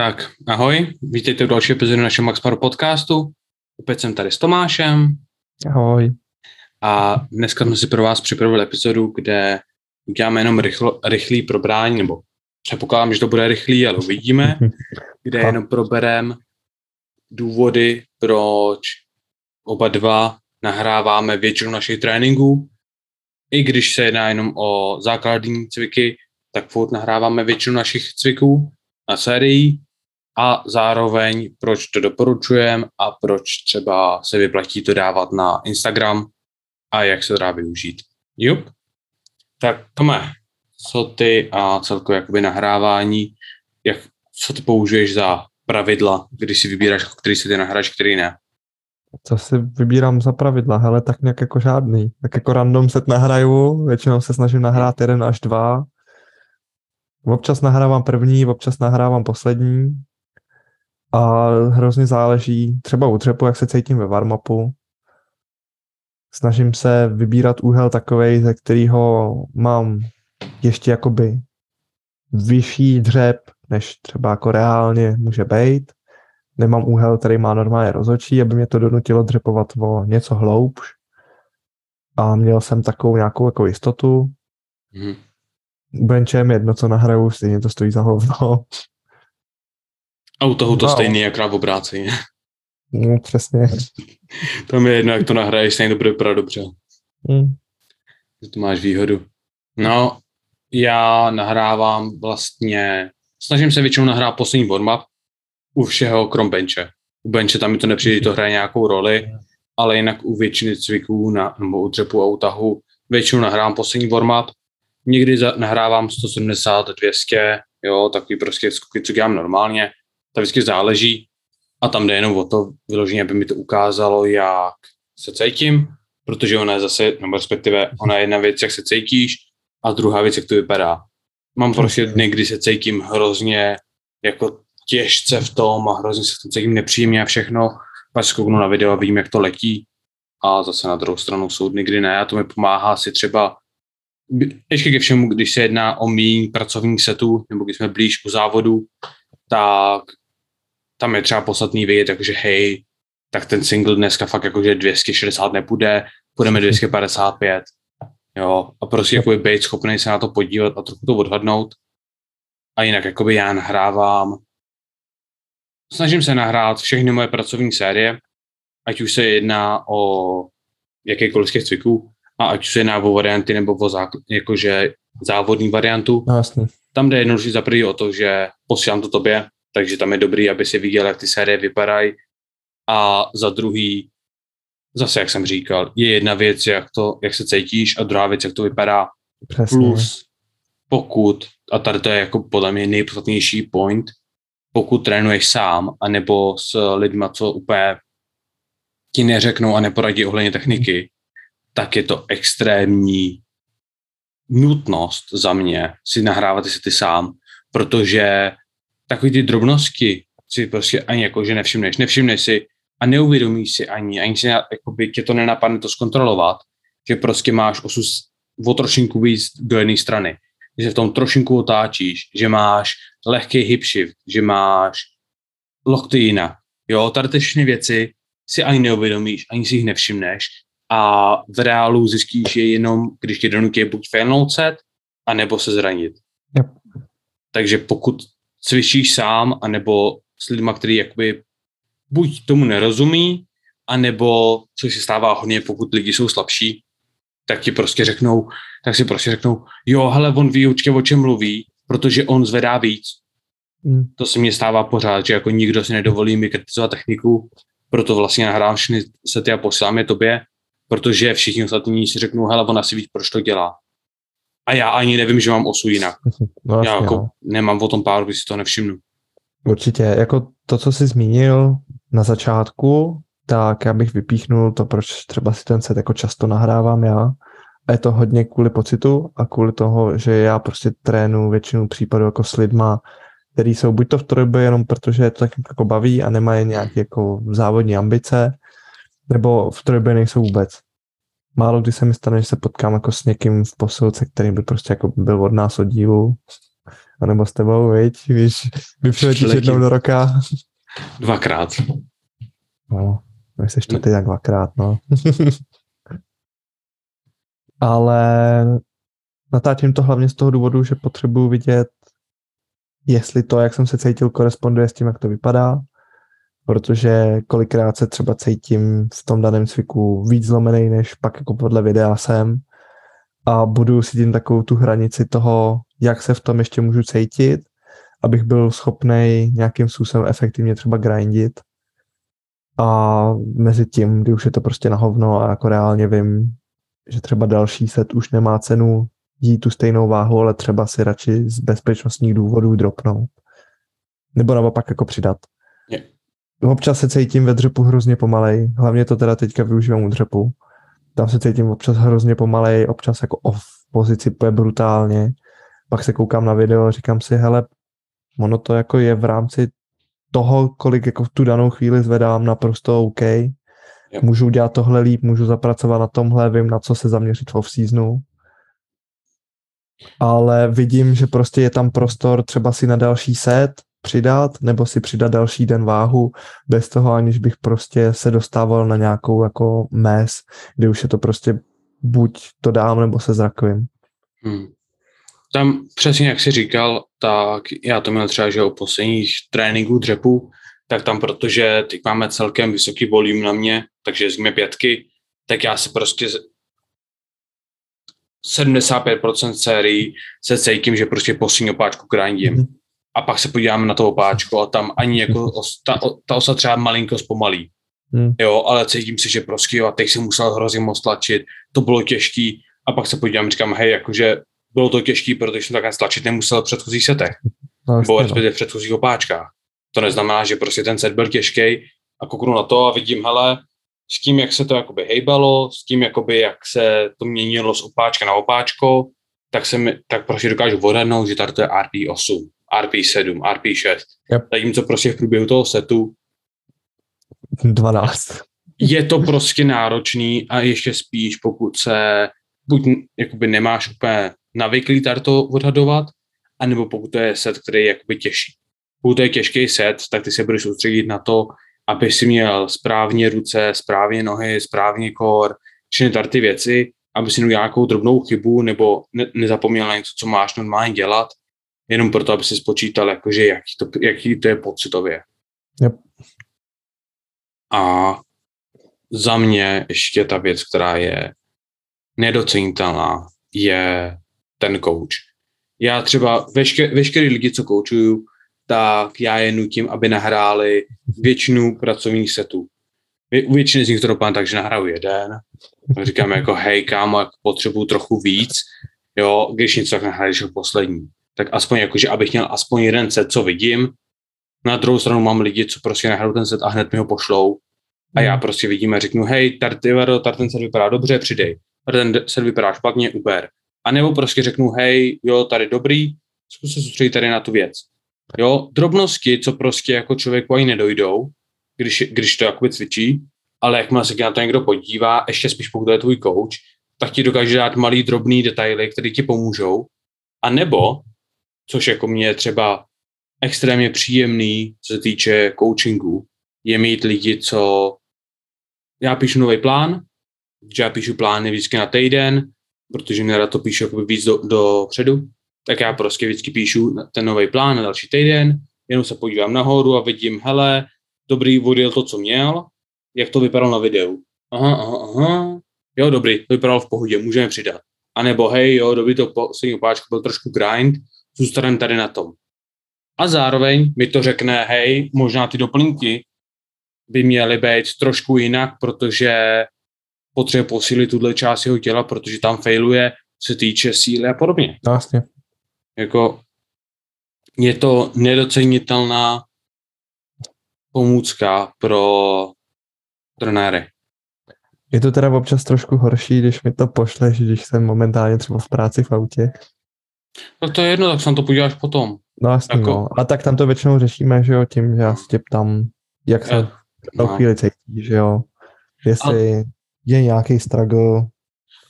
Tak, ahoj, vítejte u další epizody našeho Maxparu podcastu. Opět jsem tady s Tomášem. Ahoj. A dneska jsme si pro vás připravili epizodu, kde uděláme jenom rychlo, rychlý probrání, nebo předpokládám, že to bude rychlý, ale uvidíme, kde jenom proberem důvody, proč oba dva nahráváme většinu našich tréninků. I když se jedná jenom o základní cviky, tak furt nahráváme většinu našich cviků na sérii a zároveň proč to doporučujeme a proč třeba se vyplatí to dávat na Instagram a jak se to dá využít. Jup. Tak Tome, co ty a celkově jakoby nahrávání, jak, co ty použiješ za pravidla, když si vybíráš, který si ty nahráš, který ne? Co si vybírám za pravidla? Hele, tak nějak jako žádný. Tak jako random set nahraju, většinou se snažím nahrát jeden až dva. Občas nahrávám první, občas nahrávám poslední. A hrozně záleží, třeba u třepu, jak se cítím ve warm-upu. Snažím se vybírat úhel takovej, ze kterého mám ještě jakoby vyšší dřep, než třeba jako reálně může být. Nemám úhel, který má normálně rozhodčí, aby mě to donutilo dřepovat o něco hloubš. A měl jsem takovou nějakou jako jistotu. Mm. Benchem jedno, co nahraju, stejně to stojí za hovno. A u toho to no. stejný, jak v obrácení. No, přesně. Tam je jedno, jak to nahraješ, stejně to bude vypadat dobře. Hmm. To máš výhodu. No, já nahrávám vlastně, snažím se většinou nahrát poslední warm u všeho krom benče. U benče tam mi to nepřijde, to hraje nějakou roli, ale jinak u většiny cviků na, nebo u dřepu a utahu většinou nahrávám poslední warm Někdy za, nahrávám 170, 200, jo, takový prostě skoky, co dělám normálně. To vždycky záleží a tam jde jenom o to vyloženě, aby mi to ukázalo, jak se cítím, protože ona je zase, nebo respektive ona je jedna věc, jak se cítíš a druhá věc, jak to vypadá. Mám prostě dny, kdy se cítím hrozně jako těžce v tom a hrozně se v tom cítím nepříjemně a všechno, pak zkouknu na video a vidím, jak to letí. A zase na druhou stranu jsou dny, kdy ne. A to mi pomáhá si třeba ještě ke všemu, když se jedná o méně pracovních setů, nebo když jsme blíž u závodu, tak tam je třeba podstatný vědět, jakože hej, tak ten single dneska fakt jakože 260 nepůjde, půjdeme 255. Jo, a prostě jako být schopný se na to podívat a trochu to odhadnout. A jinak jakoby já nahrávám, snažím se nahrát všechny moje pracovní série, ať už se jedná o jakýkoliv z těch cviků, a ať už se jedná o varianty nebo o zákl- jakože závodní variantu. No, jasný. Tam jde jednoduše za o to, že posílám to tobě, takže tam je dobrý, aby si viděl, jak ty série vypadají. A za druhý, zase jak jsem říkal, je jedna věc, jak, to, jak se cítíš a druhá věc, jak to vypadá. Přesně. Plus, pokud, a tady to je jako podle mě nejpodstatnější point, pokud trénuješ sám, anebo s lidma, co úplně ti neřeknou a neporadí ohledně techniky, tak je to extrémní nutnost za mě si nahrávat si ty sám, protože takový ty drobnosti si prostě ani jako, že nevšimneš. Nevšimneš si a neuvědomíš si ani, ani si jakoby, tě to nenapadne to zkontrolovat, že prostě máš osus o trošinku víc do jedné strany. Že se v tom trošinku otáčíš, že máš lehký hip shift, že máš lokty jinak. Jo, tady ty všechny věci si ani neuvědomíš, ani si jich nevšimneš a v reálu zjistíš je jenom, když tě donutí buď failnout set, anebo se zranit. Yep. Takže pokud cvičíš sám, anebo s lidmi, kteří jakoby buď tomu nerozumí, anebo, co se stává hodně, pokud lidi jsou slabší, tak ti prostě řeknou, tak si prostě řeknou, jo, hele, on ví určitě, o čem mluví, protože on zvedá víc. Mm. To se mně stává pořád, že jako nikdo si nedovolí mi kritizovat techniku, proto vlastně nahrávám všechny sety a posílám je tobě, protože všichni ostatní si řeknou, hele, ona si víc, proč to dělá. A já ani nevím, že mám osu jinak. No, já jako no. nemám o tom pár, když si to nevšimnu. Určitě, jako to, co jsi zmínil na začátku, tak já bych vypíchnul to, proč třeba si ten set jako často nahrávám já. A je to hodně kvůli pocitu a kvůli toho, že já prostě trénu většinu případů jako s lidma, který jsou buď to v trojbě jenom protože je to tak jako baví a nemají nějaké jako závodní ambice, nebo v trojbě nejsou vůbec. Málo kdy se mi stane, že se potkám jako s někým v posilce, který by prostě jako byl od nás od dílu A nebo s tebou, viď? Víš, vypřiletíš jednou do roka. Dvakrát. No, myslíš to ty tak dvakrát, no. Ale natáčím to hlavně z toho důvodu, že potřebuji vidět, jestli to, jak jsem se cítil, koresponduje s tím, jak to vypadá, protože kolikrát se třeba cítím v tom daném cviku víc zlomený, než pak jako podle videa jsem a budu si tím takovou tu hranici toho, jak se v tom ještě můžu cítit, abych byl schopný nějakým způsobem efektivně třeba grindit a mezi tím, kdy už je to prostě na hovno a jako reálně vím, že třeba další set už nemá cenu jít tu stejnou váhu, ale třeba si radši z bezpečnostních důvodů dropnout. Nebo naopak jako přidat. Občas se cítím ve dřepu hrozně pomalej, hlavně to teda teďka využívám u dřepu. Tam se cítím občas hrozně pomalej, občas jako off pozici je brutálně. Pak se koukám na video a říkám si, hele, ono to jako je v rámci toho, kolik jako v tu danou chvíli zvedám naprosto OK. Yep. Můžu udělat tohle líp, můžu zapracovat na tomhle, vím, na co se zaměřit v off-seasonu. Ale vidím, že prostě je tam prostor třeba si na další set přidat, nebo si přidat další den váhu, bez toho, aniž bych prostě se dostával na nějakou jako mes, kdy už je to prostě buď to dám, nebo se zrakovím. Hmm. Tam přesně jak jsi říkal, tak já to měl třeba, že o posledních tréninků dřepu, tak tam, protože teď máme celkem vysoký volum na mě, takže jezdíme pětky, tak já si prostě 75% sérií se cítím, že prostě poslední opáčku grindím. Mm-hmm. A pak se podíváme na to opáčko a tam ani jako os, ta, ta osa třeba malinko zpomalí. Mm. Jo, ale cítím si, že prostě jo, a teď jsem musel hrozně moc tlačit, to bylo těžký a pak se podívám, říkám, hej, jakože bylo to těžký, protože jsem takhle tlačit nemusel v předchozích setech. No, nebo no. v předchozích opáčkách. To neznamená, že prostě ten set byl těžký a kouknu na to a vidím, hele, s tím, jak se to jakoby hejbalo, s tím, jakoby, jak se to měnilo z opáčka na opáčko, tak, se mi, tak prostě dokážu odhadnout, že tady to je RP8, RP7, RP6. Yep. Zatímco prostě v průběhu toho setu 12. Je to prostě náročný a ještě spíš, pokud se buď jakoby nemáš úplně navyklý tady to odhadovat, anebo pokud to je set, který je jakoby těžší. Pokud to je těžký set, tak ty se budeš soustředit na to, aby si měl správně ruce, správně nohy, správně kor, všechny tady ty věci, aby si měl nějakou drobnou chybu nebo ne, nezapomněl na něco, co máš normálně dělat, jenom proto, aby si spočítal, jakože jaký to, jaký to je pocitově. Yep. A za mě ještě ta věc, která je nedocenitelná, je ten coach. Já třeba vešker, veškerý lidi, co koučuju, tak já je nutím, aby nahráli většinu pracovních setů. U většiny z nich to dopadne tak, že nahraju jeden. Říkám jako, hej, kámo, jak potřebuju trochu víc, jo, když něco, tak nahraješ poslední. Tak aspoň jako, že abych měl aspoň jeden set, co vidím. Na druhou stranu mám lidi, co prostě nahrajou ten set a hned mi ho pošlou. A já prostě vidím a řeknu, hej, tady, tady ten set vypadá dobře, přidej. Tady ten set vypadá špatně, uber. A nebo prostě řeknu, hej, jo, tady dobrý, zkus se soustředit tady na tu věc. Jo, drobnosti, co prostě jako člověku ani nedojdou, když, když to jakoby cvičí, ale jakmile se na to někdo podívá, ještě spíš pokud je tvůj coach, tak ti dokáže dát malý drobný detaily, které ti pomůžou. A nebo, což jako mě je třeba extrémně příjemný, co se týče coachingu, je mít lidi, co já píšu nový plán, že já píšu plány vždycky na týden, protože mě to píšu jakoby víc do, do předu, tak já prostě vždycky píšu ten nový plán na další týden, jenom se podívám nahoru a vidím, hele, dobrý, odjel to, co měl, jak to vypadalo na videu. Aha, aha, aha, jo, dobrý, to vypadalo v pohodě, můžeme přidat. A nebo hej, jo, dobrý, to poslední opáčka byl trošku grind, zůstaneme tady na tom. A zároveň mi to řekne, hej, možná ty doplňky by měly být trošku jinak, protože potřebuje posílit tuhle část jeho těla, protože tam failuje, se týče síly a podobně. Vlastně. Jako je to nedocenitelná pomůcka pro trenéry. Je to teda občas trošku horší, když mi to pošleš, když jsem momentálně třeba v práci v autě. Tak to je jedno, tak se to podíváš potom. No jasně, jako... no. A tak tam to většinou řešíme, že jo, tím, že já se tě ptám, jak se v no. chvíli cítíš, že jo. Jestli a... je nějaký struggle,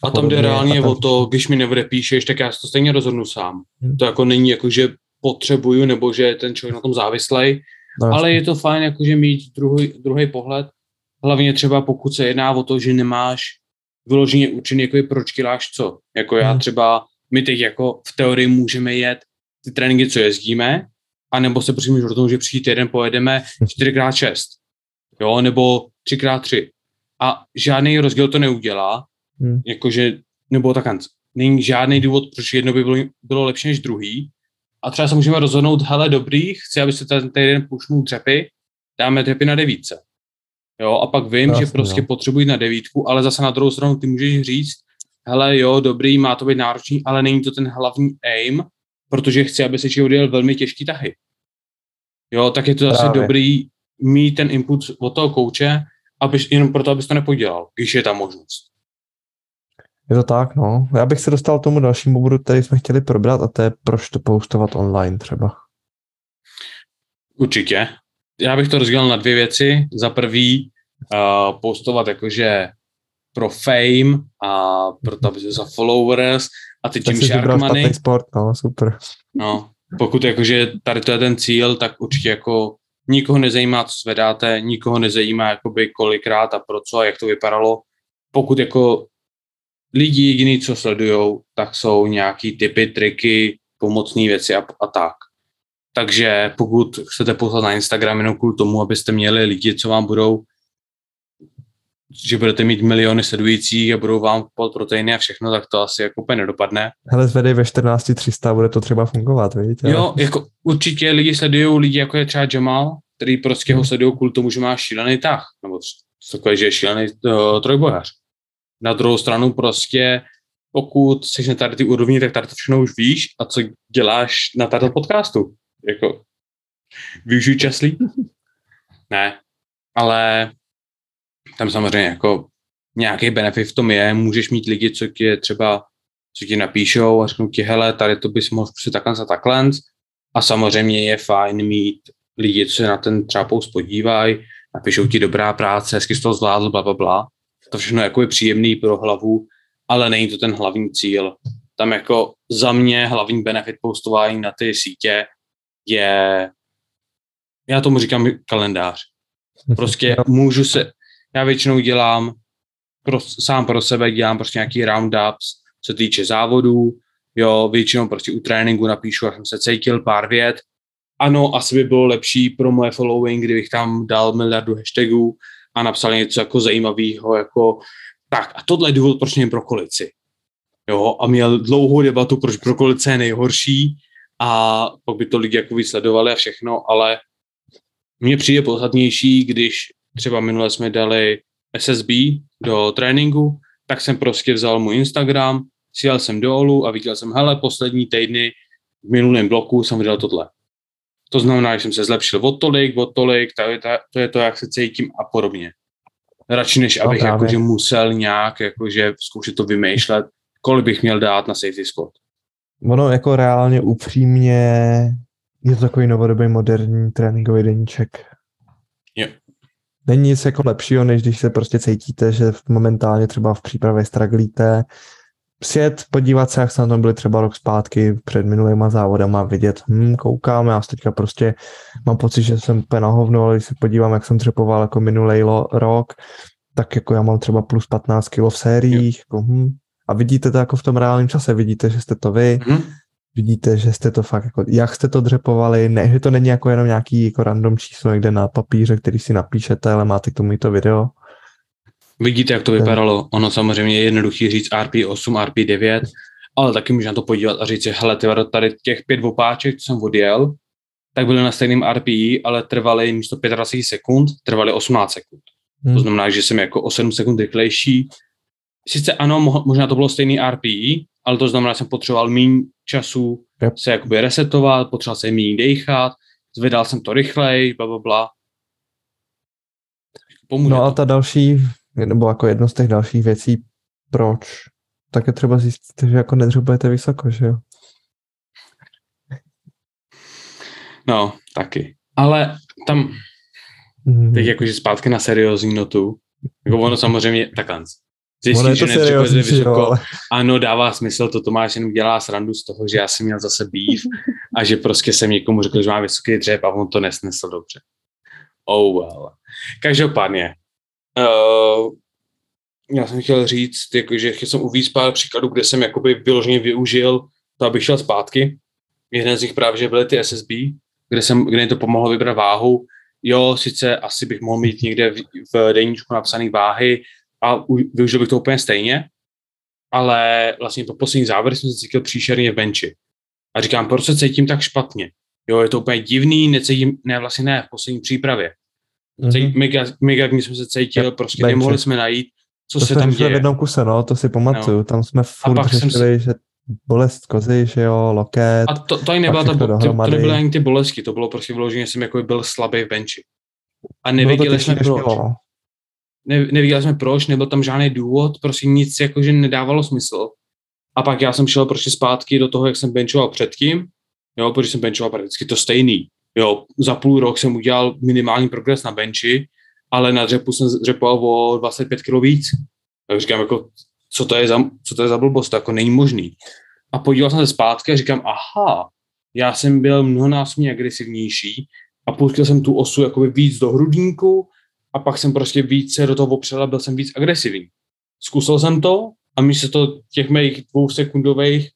a tam jde reálně o to, když mi neodepíšeš, tak já si to stejně rozhodnu sám. Hmm. To jako není jako, že potřebuju, nebo že ten člověk na tom závislej, no, ale je to fajn jakože mít druhý, druhý pohled, hlavně třeba pokud se jedná o to, že nemáš vyloženě určený, jako proč děláš co. Jako já hmm. třeba, my teď jako v teorii můžeme jet ty tréninky, co jezdíme, anebo se prostě o tom, že příští týden pojedeme 4x6, jo, nebo 3x3. A žádný rozdíl to neudělá, hmm. jakože, nebo tak není žádný důvod, proč jedno by bylo, bylo lepší než druhý. A třeba se můžeme rozhodnout, hele, dobrý, chci, aby se ten týden pušnul dřepy, dáme dřepy na devíce. Jo, a pak vím, Jasně, že prostě jo. potřebuji na devítku, ale zase na druhou stranu ty můžeš říct, hele, jo, dobrý, má to být náročný, ale není to ten hlavní aim, protože chci, aby se či odjel velmi těžký tahy. Jo, tak je to zase Právě. dobrý mít ten input od toho kouče, abys, jenom proto, abys to nepodělal, když je ta možnost. Je to tak, no. Já bych se dostal k tomu dalšímu bodu, který jsme chtěli probrat, a to je, proč to postovat online třeba. Určitě. Já bych to rozdělil na dvě věci. Za prvý uh, postovat jakože pro fame a pro to, aby za followers a ty tím shark money. sport, no, super. No, pokud jakože tady to je ten cíl, tak určitě jako nikoho nezajímá, co zvedáte, nikoho nezajímá, jakoby kolikrát a pro co a jak to vypadalo. Pokud jako lidi jediný, co sledujou, tak jsou nějaký typy, triky, pomocné věci a, a tak. Takže pokud chcete poslat na Instagram jenom kvůli tomu, abyste měli lidi, co vám budou že budete mít miliony sledujících a budou vám kupovat proteiny a všechno, tak to asi jako úplně nedopadne. Hele, zvedej ve 14.300, bude to třeba fungovat, víte? Jo, jako určitě lidi sledují lidi, jako je třeba Jamal, který prostě ho sledují kvůli tomu, že má šílený tah, nebo takové, že je šílený uh, trojbojař. Na druhou stranu prostě, pokud jsi na tady ty úrovni, tak tady to všechno už víš a co děláš na tady podcastu. Jako, využij časlí? Ne, ale tam samozřejmě jako nějaký benefit v tom je, můžeš mít lidi, co ti třeba co ti napíšou a řeknou ti, hele, tady to bys mohl prostě takhle a takhle. A samozřejmě je fajn mít lidi, co se na ten třeba post podívají, napíšou ti dobrá práce, hezky jsi to zvládl, bla, bla, bla. To všechno jako je příjemný pro hlavu, ale není to ten hlavní cíl. Tam jako za mě hlavní benefit postování na ty sítě je, já tomu říkám kalendář. Prostě můžu se, já většinou dělám pro, sám pro sebe, dělám prostě nějaký roundups, co týče závodů, jo, většinou prostě u tréninku napíšu, jak jsem se cítil, pár vět. Ano, asi by bylo lepší pro moje following, kdybych tam dal miliardu hashtagů a napsal něco jako zajímavého, jako tak a tohle je důvod, proč pro brokolici. Jo, a měl dlouhou debatu, proč brokolice je nejhorší a pak by to lidi jako vysledovali a všechno, ale mně přijde podstatnější, když třeba minule jsme dali SSB do tréninku, tak jsem prostě vzal můj Instagram, sjel jsem dolů a viděl jsem, hele, poslední týdny v minulém bloku jsem viděl tohle. To znamená, že jsem se zlepšil o tolik, o tolik, to je, to, to, je to, jak se cítím a podobně. Radši než no, abych jakože musel nějak jakože zkoušet to vymýšlet, kolik bych měl dát na safety squad. Ono jako reálně upřímně je to takový novodobý moderní tréninkový deníček. Jo není nic jako lepšího, než když se prostě cítíte, že momentálně třeba v přípravě straglíte, sjet, podívat se, jak se na tom byli třeba rok zpátky před minulýma závodama, vidět, hm, koukám, já teďka prostě mám pocit, že jsem úplně hovno, ale když se podívám, jak jsem třepoval jako minulý rok, tak jako já mám třeba plus 15 kg v sériích, jako, hm, a vidíte to jako v tom reálném čase, vidíte, že jste to vy, mm-hmm vidíte, že jste to fakt jako, jak jste to dřepovali, ne, že to není jako jenom nějaký jako random číslo někde na papíře, který si napíšete, ale máte k tomu i to video. Vidíte, jak to vypadalo. Ono samozřejmě je jednoduchý říct RP8, RP9, ale taky můžeme to podívat a říct si, hele, ty tady těch pět opáček, co jsem odjel, tak byly na stejném RPI, ale trvaly místo 25 sekund, trvaly 18 sekund. Hmm. To znamená, že jsem jako o 7 sekund rychlejší. Sice ano, možná to bylo stejný RPI, ale to znamená, že jsem potřeboval méně času yep. se jakoby resetovat, potřeboval jsem méně dechat, zvedal jsem to rychleji, bla, bla, bla. Pomůže no a ta další, nebo jako jedno z těch dalších věcí, proč, tak je třeba zjistit, že jako nedřubujete vysoko, že jo? No, taky. Ale tam, mm. teď jakože zpátky na seriózní notu, jako ono samozřejmě, takhle, Zjistíš, že nepřichází vysoko. Ale... Ano, dává smysl, to Tomáš jenom dělá srandu z toho, že já jsem měl zase býv a že prostě jsem někomu řekl, že má vysoký dřep a on to nesnesl dobře. Oh well. Každopádně, uh, já jsem chtěl říct, jako, že jsem uvíc pár příkladů, kde jsem jakoby vyloženě využil to, abych šel zpátky. Jeden z nich právě, že byly ty SSB, kde, jsem, kde mi to pomohlo vybrat váhu. Jo, sice asi bych mohl mít někde v, v deníčku napsané váhy a využil bych to úplně stejně, ale vlastně po poslední závěr jsem se cítil příšerně v benči. A říkám, proč se cítím tak špatně? Jo, je to úplně divný, necítím, ne, vlastně ne, v poslední přípravě. Mm-hmm. Mega, mega jsme se cítili, prostě benči. nemohli jsme najít, co to se tam děje. v jednom kuse, no, to si pamatuju. No. Tam jsme furt řešili, si... že bolest kozy, že jo, loket. A to, to, nebyla ta, to, to nebyly ani ty bolesti, to bylo prostě vyloženě, že jsem jako byl slabý v benchi. A nevěděli jsme proč. Bylo, no. Ne, nevěděli jsme proč, nebyl tam žádný důvod, prostě nic jakože nedávalo smysl. A pak já jsem šel prostě zpátky do toho, jak jsem benchoval předtím, jo, protože jsem benchoval prakticky to stejný. Jo, za půl rok jsem udělal minimální progres na benchi, ale na dřepu jsem dřepoval o 25 kg víc. Tak říkám, jako, co to je za, co to je za blbost, to jako není možný. A podíval jsem se zpátky a říkám, aha, já jsem byl mnohonásobně agresivnější a pustil jsem tu osu jakoby víc do hrudníku a pak jsem prostě více do toho opřel a byl jsem víc agresivní. Zkusil jsem to a místo to těch mých dvou sekundových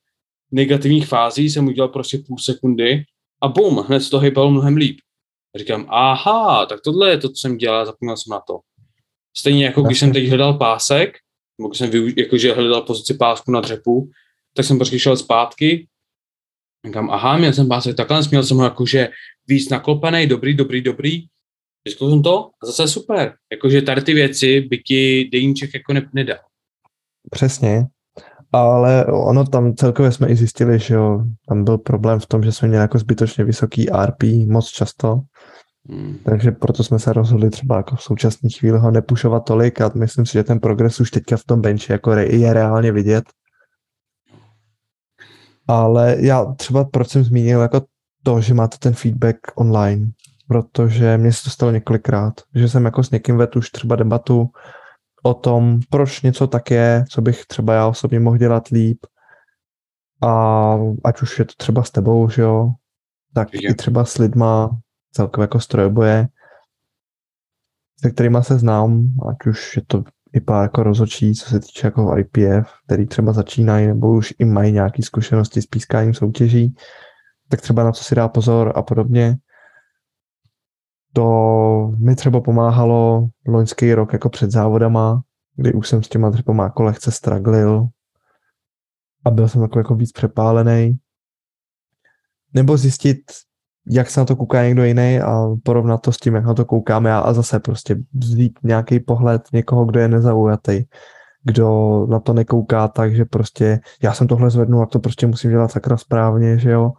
negativních fází jsem udělal prostě půl sekundy a bum, hned to hejbalo mnohem líp. A říkám, aha, tak tohle je to, co jsem dělal, zapomněl jsem na to. Stejně jako když jsem teď hledal pásek, nebo když jsem využ- jakože hledal pozici pásku na dřepu, tak jsem prostě šel zpátky, říkám, aha, měl jsem pásek takhle, měl jsem ho jakože víc naklopený, dobrý, dobrý, dobrý, vyzkoušel jsem to a zase super. Jakože tady ty věci by ti deníček jako ne- nedal. Přesně, ale ono tam celkově jsme i zjistili, že jo, tam byl problém v tom, že jsme měli jako zbytočně vysoký RP moc často, Hmm. Takže proto jsme se rozhodli třeba jako v současné chvíli ho nepušovat tolik a myslím si, že ten progres už teďka v tom benchi jako je reálně vidět. Ale já třeba proč jsem zmínil jako to, že máte ten feedback online, protože mě se to stalo několikrát, že jsem jako s někým vedl už třeba debatu o tom, proč něco tak je, co bych třeba já osobně mohl dělat líp a ať už je to třeba s tebou, že jo, tak je. i třeba s lidma, celkově jako strojboje, se kterými se znám, ať už je to i pár jako rozhodčí, co se týče jako IPF, který třeba začínají nebo už i mají nějaké zkušenosti s pískáním soutěží, tak třeba na co si dá pozor a podobně. To mi třeba pomáhalo loňský rok jako před závodama, kdy už jsem s těma dřepama jako lehce straglil a byl jsem jako, jako víc přepálený. Nebo zjistit, jak se na to kouká někdo jiný a porovnat to s tím, jak na to koukáme a, a zase prostě vzít nějaký pohled někoho, kdo je nezaujatý, kdo na to nekouká tak, že prostě já jsem tohle zvednul a to prostě musím dělat sakra správně, že jo.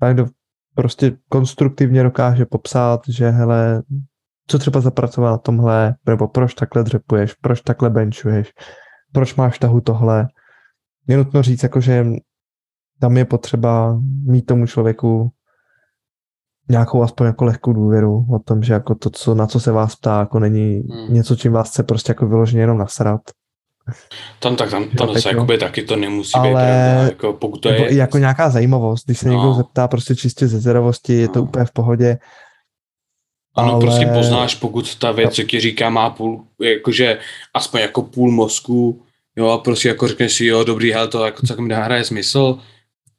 A kdo prostě konstruktivně dokáže popsat, že hele, co třeba zapracovat na tomhle, nebo proč takhle dřepuješ, proč takhle benchuješ, proč máš tahu tohle. Je nutno říct, jako, že tam je potřeba mít tomu člověku nějakou aspoň jako lehkou důvěru o tom, že jako to, co, na co se vás ptá, jako není hmm. něco, čím vás chce prostě jako vyloženě jenom nasrat. Tam tak, tam, tam zase jakoby taky to nemusí Ale... být pravda, jako pokud to je... jako nějaká zajímavost, když se no. někdo zeptá prostě čistě ze zvědavosti, je to no. úplně v pohodě. Ano, ale... prostě poznáš, pokud ta věc, co ti říká, má půl, jakože aspoň jako půl mozku, jo, a prostě jako řekneš si, jo, dobrý, hele, to jako celkem hraje smysl,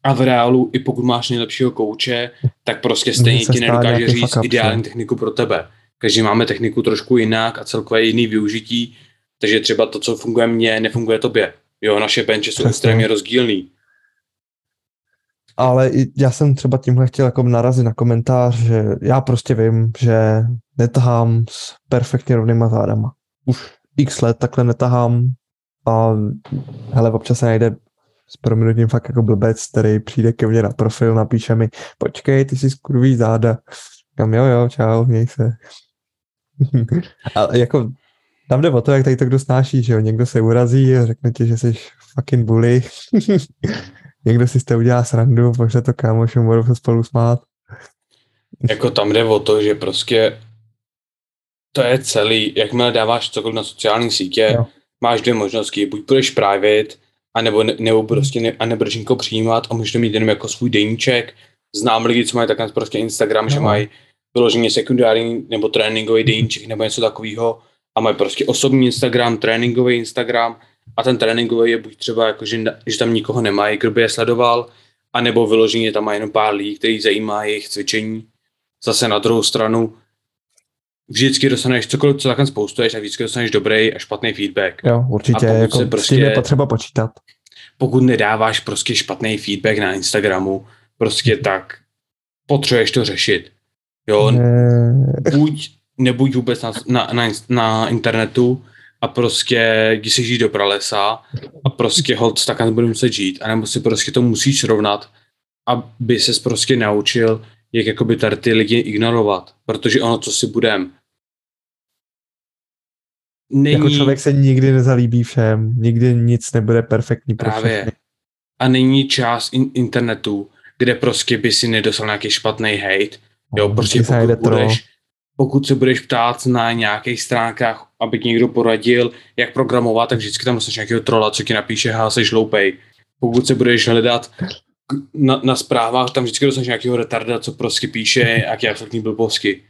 a v reálu, i pokud máš nejlepšího kouče, tak prostě stejně ti nedokáže říct ideální techniku pro tebe. Každý máme techniku trošku jinak a celkově jiný využití, takže třeba to, co funguje mně, nefunguje tobě. Jo, naše benche jsou extrémně rozdílný. Ale já jsem třeba tímhle chtěl jako narazit na komentář, že já prostě vím, že netahám s perfektně rovnýma zádama. Už x let takhle netahám a hele, občas se najde s proměnutím fakt jako blbec, který přijde ke mně na profil, napíše mi, počkej, ty jsi skurvý záda. Kam jo, jo, čau, měj se. a jako tam jde o to, jak tady to kdo snáší, že jo, někdo se urazí a řekne ti, že jsi fucking bully. někdo si z toho udělá srandu, pošle to kámošům, budou se spolu smát. jako tam jde o to, že prostě to je celý, jakmile dáváš cokoliv na sociální sítě, jo. máš dvě možnosti, buď budeš private, anebo, nebo prostě ne, a nebudeš někoho přijímat a můžeš to mít jenom jako svůj deníček, znám lidi, co mají takhle prostě Instagram, no. že mají vyloženě sekundární nebo tréninkový deníček nebo něco takového a mají prostě osobní Instagram, tréninkový Instagram a ten tréninkový je buď třeba jako, že, že tam nikoho nemají, kdo by je sledoval, anebo vyloženě tam má jenom pár lidí, který zajímá jejich cvičení. Zase na druhou stranu, vždycky dostaneš cokoliv, co takhle spoustuješ a vždycky dostaneš dobrý a špatný feedback. Jo, určitě, jako prostě, s tím je potřeba počítat. Pokud nedáváš prostě špatný feedback na Instagramu, prostě tak potřebuješ to řešit. Jo, ne. buď nebuď vůbec na, na, na, na internetu a prostě jdi si žít do pralesa a prostě hold tak nebudu muset žít, anebo si prostě to musíš srovnat, aby ses prostě naučil, jak jakoby tady ty lidi ignorovat, protože ono, co si budem, Není... Jako člověk se nikdy nezalíbí všem, nikdy nic nebude perfektní pro Právě. Všechny. A není část in- internetu, kde prostě by si nedostal nějaký špatný hate. Jo, no, prostě pokud budeš, pokud se budeš ptát na nějakých stránkách, aby ti někdo poradil, jak programovat, tak vždycky tam dostaneš nějakého trola, co ti napíše, ha, jsi hloupej. Pokud se budeš hledat na, na zprávách, tam vždycky dostaneš nějakého retarda, co prostě píše, jaký absolutní blbovsky.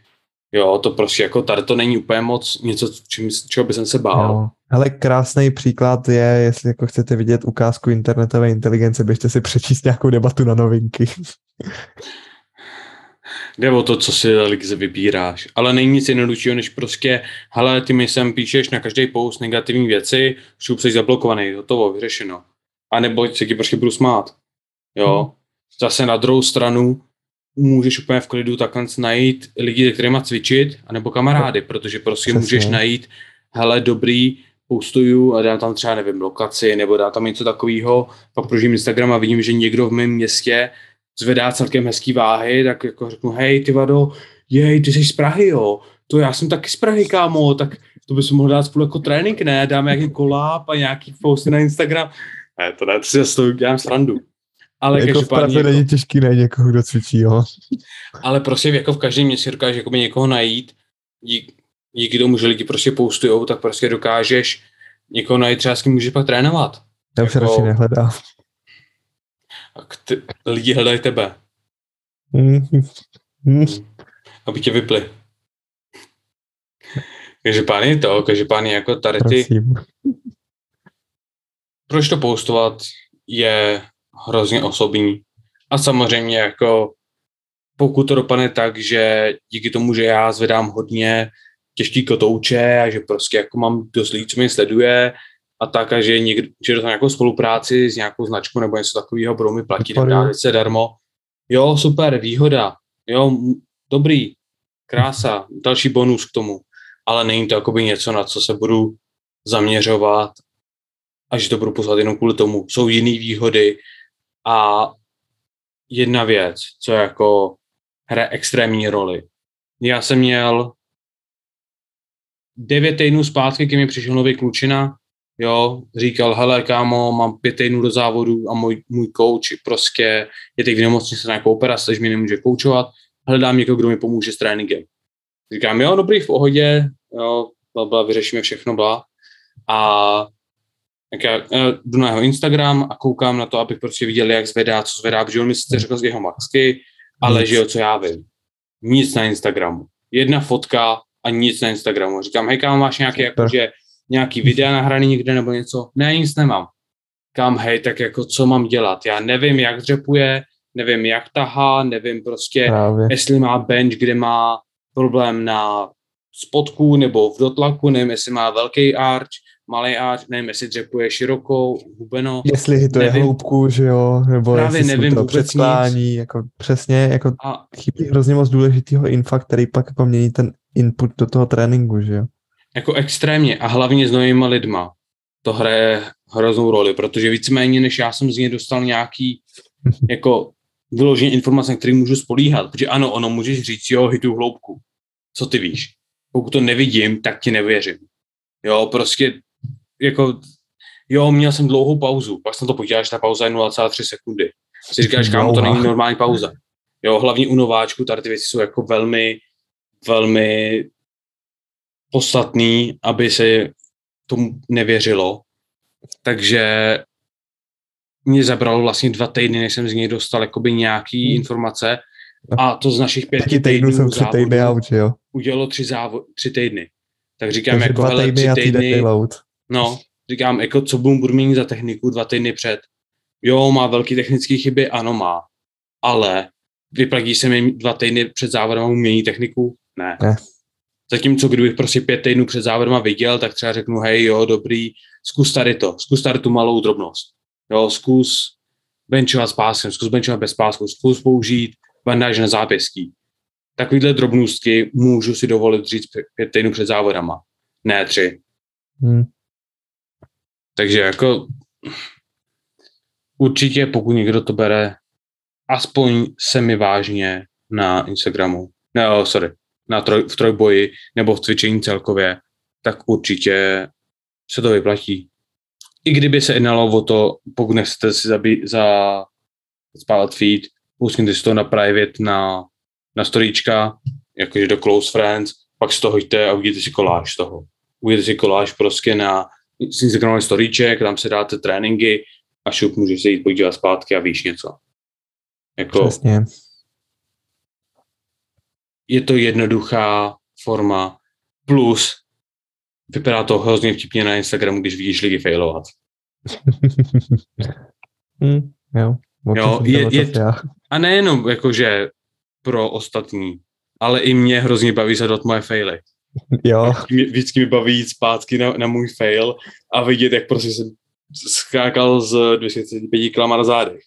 Jo, to prostě jako tady to není úplně moc něco, čím, čeho by jsem se bál. Ale krásný příklad je, jestli jako chcete vidět ukázku internetové inteligence, běžte si přečíst nějakou debatu na novinky. Jde o to, co si lize vybíráš. Ale není nic jednoduššího, než prostě, hele, ty mi sem píšeš na každý post negativní věci, šup jsi zablokovaný, hotovo, vyřešeno. A nebo se ti prostě budu smát. Jo. Hmm. Zase na druhou stranu, můžeš úplně v klidu takhle najít lidi, se kterými cvičit, anebo kamarády, protože prostě Přesně. můžeš najít, hele, dobrý, postuju a dám tam třeba, nevím, lokaci, nebo dám tam něco takového, pak prožím Instagram a vidím, že někdo v mém městě zvedá celkem hezký váhy, tak jako řeknu, hej, ty vado, jej, ty jsi z Prahy, jo, to já jsem taky z Prahy, kámo, tak to bys mohl dát spolu jako trénink, ne, dáme nějaký koláb a nějaký posty na Instagram. Ne, to ne, to si zase dělám srandu. Ale jako v Praze jako, není těžký najít někoho, kdo cvičí, jo. Ale prostě jako v každém městě dokážeš jakoby někoho najít, dík, díky tomu, že lidi prostě postujou, tak prostě dokážeš někoho najít, třeba s kým můžeš pak trénovat. Já už jako, radši nehledám. A ty, lidi hledají tebe. Mm. Aby tě vypli. Každopádně to, každopádně jako tady ty... Prosím. Proč to postovat je hrozně osobní. A samozřejmě jako pokud to dopadne tak, že díky tomu, že já zvedám hodně těžký kotouče a že prostě jako mám dost lidí, co mě sleduje a tak, a že, někdo, že dostanu nějakou spolupráci s nějakou značkou nebo něco takového, budou mi platit se darmo. Jo, super, výhoda. Jo, dobrý, krása, další bonus k tomu. Ale není to jakoby něco, na co se budu zaměřovat a že to budu poslat jenom kvůli tomu. Jsou jiné výhody, a jedna věc, co jako hraje extrémní roli. Já jsem měl devět týdnů zpátky, když mi přišel nový klučina, jo, říkal, hele kámo, mám pět týdnů do závodu a můj, můj coach prostě je teď v nemocnici na nějakou operaci, takže mi nemůže koučovat, hledám někoho, kdo mi pomůže s tréninkem. Říkám, jo, dobrý, v pohodě, jo, bla, bla, vyřešíme všechno, bla. A tak já, já jdu na jeho Instagram a koukám na to, abych prostě viděl, jak zvedá, co zvedá, protože on mi sice řekl z jeho maxky, ale nic. že jo, co já vím. Nic na Instagramu. Jedna fotka a nic na Instagramu. Říkám, hej, kam máš nějaký, jakože, nějaký videa nahraný někde nebo něco? Ne, nic nemám. Kam, hej, tak jako co mám dělat? Já nevím, jak dřepuje, nevím, jak tahá, nevím prostě, Právě. jestli má bench, kde má problém na spodku nebo v dotlaku, nevím, jestli má velký arch, malý áč, nevím, jestli dřepuje širokou, hubeno. Jestli to nevím. je hloubku, že jo, nebo Právě jestli nevím to předklání, jako přesně, jako a... chybí hrozně moc důležitýho infa, který pak jako mění ten input do toho tréninku, že jo. Jako extrémně a hlavně s novýma lidma to hraje hroznou roli, protože víceméně, než já jsem z něj dostal nějaký jako vyloženě informace, na který můžu spolíhat, protože ano, ono můžeš říct, jo, hitu hloubku, co ty víš. Pokud to nevidím, tak ti nevěřím. Jo, prostě jako, jo, měl jsem dlouhou pauzu, pak jsem to že ta pauza je 0,3 sekundy. Si říkáš, kámo, to není normální pauza. Jo, hlavně u nováčku, tady ty věci jsou jako velmi, velmi podstatný, aby se tomu nevěřilo. Takže mě zabralo vlastně dva týdny, než jsem z něj dostal jakoby nějaký hmm. informace a to z našich pěti týdnů jsem tři týdny out, jo? Udělalo tři, závo- tři týdny. Tak říkám, Takže jako, hele, tři týdny, no, říkám, jako, co budu, mít za techniku dva týdny před. Jo, má velký technické chyby, ano má, ale vyplatí se mi dva týdny před závodem a mění techniku? Ne. ne. Zatímco kdybych prostě pět týdnů před závodem viděl, tak třeba řeknu, hej, jo, dobrý, zkus tady to, zkus tady tu malou drobnost. Jo, zkus benchovat s páskem, zkus benchovat bez pásku, zkus použít bandáž na zápěstí. Takovýhle drobnůstky můžu si dovolit říct pět týdnů před závodama, ne tři. Hmm. Takže jako určitě, pokud někdo to bere aspoň semi vážně na Instagramu, ne, oh, sorry, na troj, v trojboji nebo v cvičení celkově, tak určitě se to vyplatí. I kdyby se jednalo o to, pokud nechcete si zabí, za spávat feed, pustněte si to na private, na, na storíčka, jakože do close friends, pak si to hoďte a uvidíte si koláž z toho. Uvidíte si koláž prostě na Instagramový storíček, tam se dáte tréninky a šup můžeš se jít podívat zpátky a víš něco. Jako, Přesně. Je to jednoduchá forma, plus vypadá to hrozně vtipně na Instagramu, když vidíš lidi failovat. hmm, jo, jo je, je, a nejenom jakože pro ostatní, ale i mě hrozně baví zadat moje faily. Jo. Vždycky mi baví jít zpátky na, na můj fail a vidět, jak prostě jsem skákal z 205 km na zádech.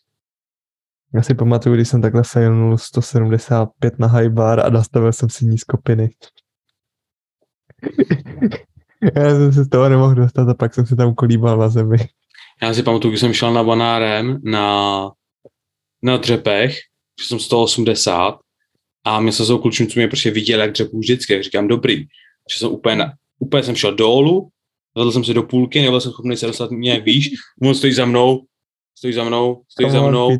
Já si pamatuju, když jsem takhle failnul 175 na high bar a nastavil jsem si nízkopiny. Já jsem se z toho nemohl dostat a pak jsem se tam kolíbal na zemi. Já si pamatuju, když jsem šel na banárem na, na dřepech, že jsem 180 a mě se jsou co mě prostě viděl, jak dřepu vždycky, jak říkám, dobrý. Že jsem úplně, na, úplně jsem šel dolů, zadl jsem se do půlky, nebyl jsem schopný se dostat nějak výš, on stojí za mnou, stojí za mnou, stojí za mnou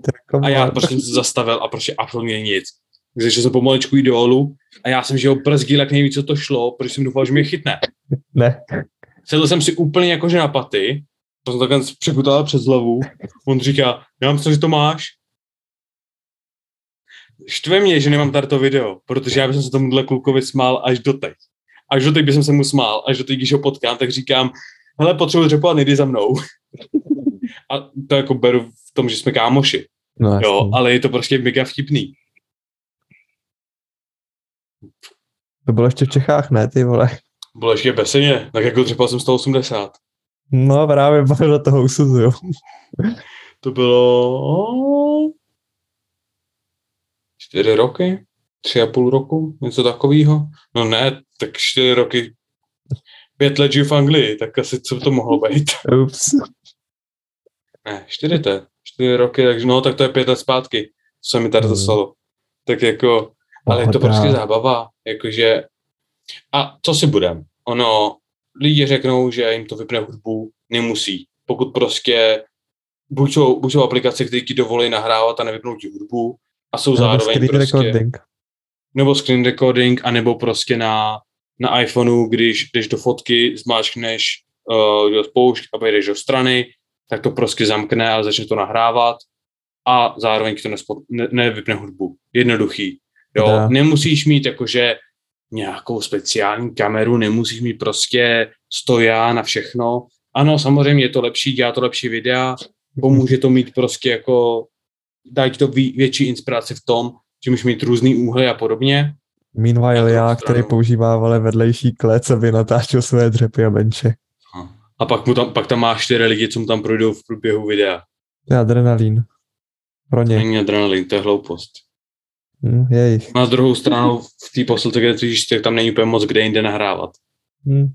a já prostě jsem se zastavil a prostě absolutně nic. Takže jsem pomaličku jít dolů a já jsem, že ho brzdil, jak nejvíc, co to šlo, protože jsem doufal, že mě chytne. Ne. Sedl jsem si úplně jakože na paty, to jsem takhle překutal přes hlavu. On říká, já mám že to máš. Štve mě, že nemám tady to video, protože já bych se tomuhle klukovi smál až do teď. Až do teď bych se mu smál, až do teď, když ho potkám, tak říkám, hele, potřebuji řepovat, nejdi za mnou. A to jako beru v tom, že jsme kámoši. No, jo, ale je to prostě mega vtipný. To bylo ještě v Čechách, ne, ty vole? Bylo ještě beseně, tak jako třeba jsem 180. No právě do toho usuzuju. to bylo čtyři roky, tři a půl roku, něco takového. No ne, tak čtyři roky, pět let žiju v Anglii, tak asi co to mohlo být. Ups. Ne, čtyři to čtyři roky, takže no, tak to je pět let zpátky, co se mi tady mm. dostalo. Tak jako, ale je to prostě zábava, jakože, a co si budem? Ono, lidi řeknou, že jim to vypne hudbu, nemusí. Pokud prostě buď jsou, buď jsou aplikace, které ti dovolí nahrávat a nevypnout ti hudbu a jsou nebo zároveň screen prostě... Recording. Nebo screen recording, anebo prostě na, na iPhoneu, když jdeš do fotky, zmáčkneš uh, do spoušť a jdeš do strany, tak to prostě zamkne a začne to nahrávat a zároveň to nespo, ne, nevypne hudbu. Jednoduchý. Jo, da. nemusíš mít jakože nějakou speciální kameru, nemusíš mít prostě stoja na všechno. Ano, samozřejmě je to lepší, dělá to lepší videa, pomůže to mít prostě jako, dá to větší inspiraci v tom, že můžeš mít různý úhly a podobně. Meanwhile já, stranu. který používá ale vedlejší klec, aby natáčel své dřepy a benče. A pak, mu tam, pak tam máš čtyři lidi, co mu tam projdou v průběhu videa. To je adrenalín. Pro ně. Není adrenalín, to je hloupost. Hmm, jejich. Na druhou stranu v té posilce, kde cvičíš, tak tam není úplně moc kde jinde nahrávat. Hmm.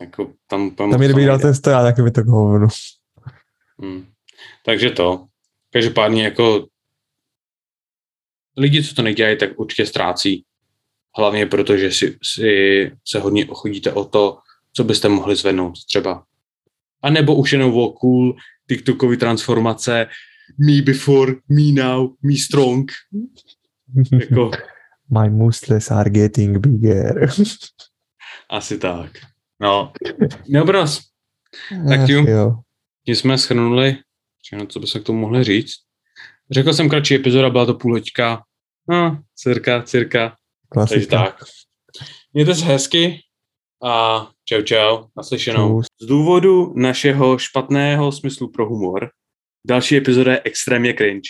Jako, tam tam je kdyby dal ten stoják, tak by to hovno. Hmm. Takže to. Každopádně jako lidi, co to nedělají, tak určitě ztrácí. Hlavně proto, že si, si se hodně chodíte o to, co byste mohli zvednout třeba. A nebo už jenom o cool TikTokový transformace me before, me now, me strong. jako... My muscles are getting bigger. Asi tak. No, bros. Tak tím, tím jsme schrnuli Všechno, co by se k tomu mohli říct. Řekl jsem kratší epizoda, byla to půl hoďka. No, cirka, cirka. Klasika. Takže tak. Mějte se hezky a čau čau, naslyšenou. Z důvodu našeho špatného smyslu pro humor, další epizoda je extrémně cringe.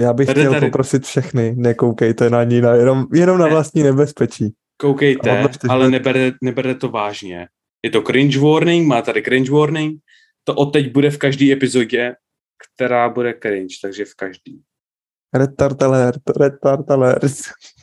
Já bych tady, chtěl tady. poprosit všechny, nekoukejte na ní, na jenom, jenom na vlastní nebezpečí. Koukejte, ale neberte, neberte to vážně. Je to cringe warning, má tady cringe warning, to odteď bude v každé epizodě, která bude cringe, takže v každý. Retard alert, retard alert.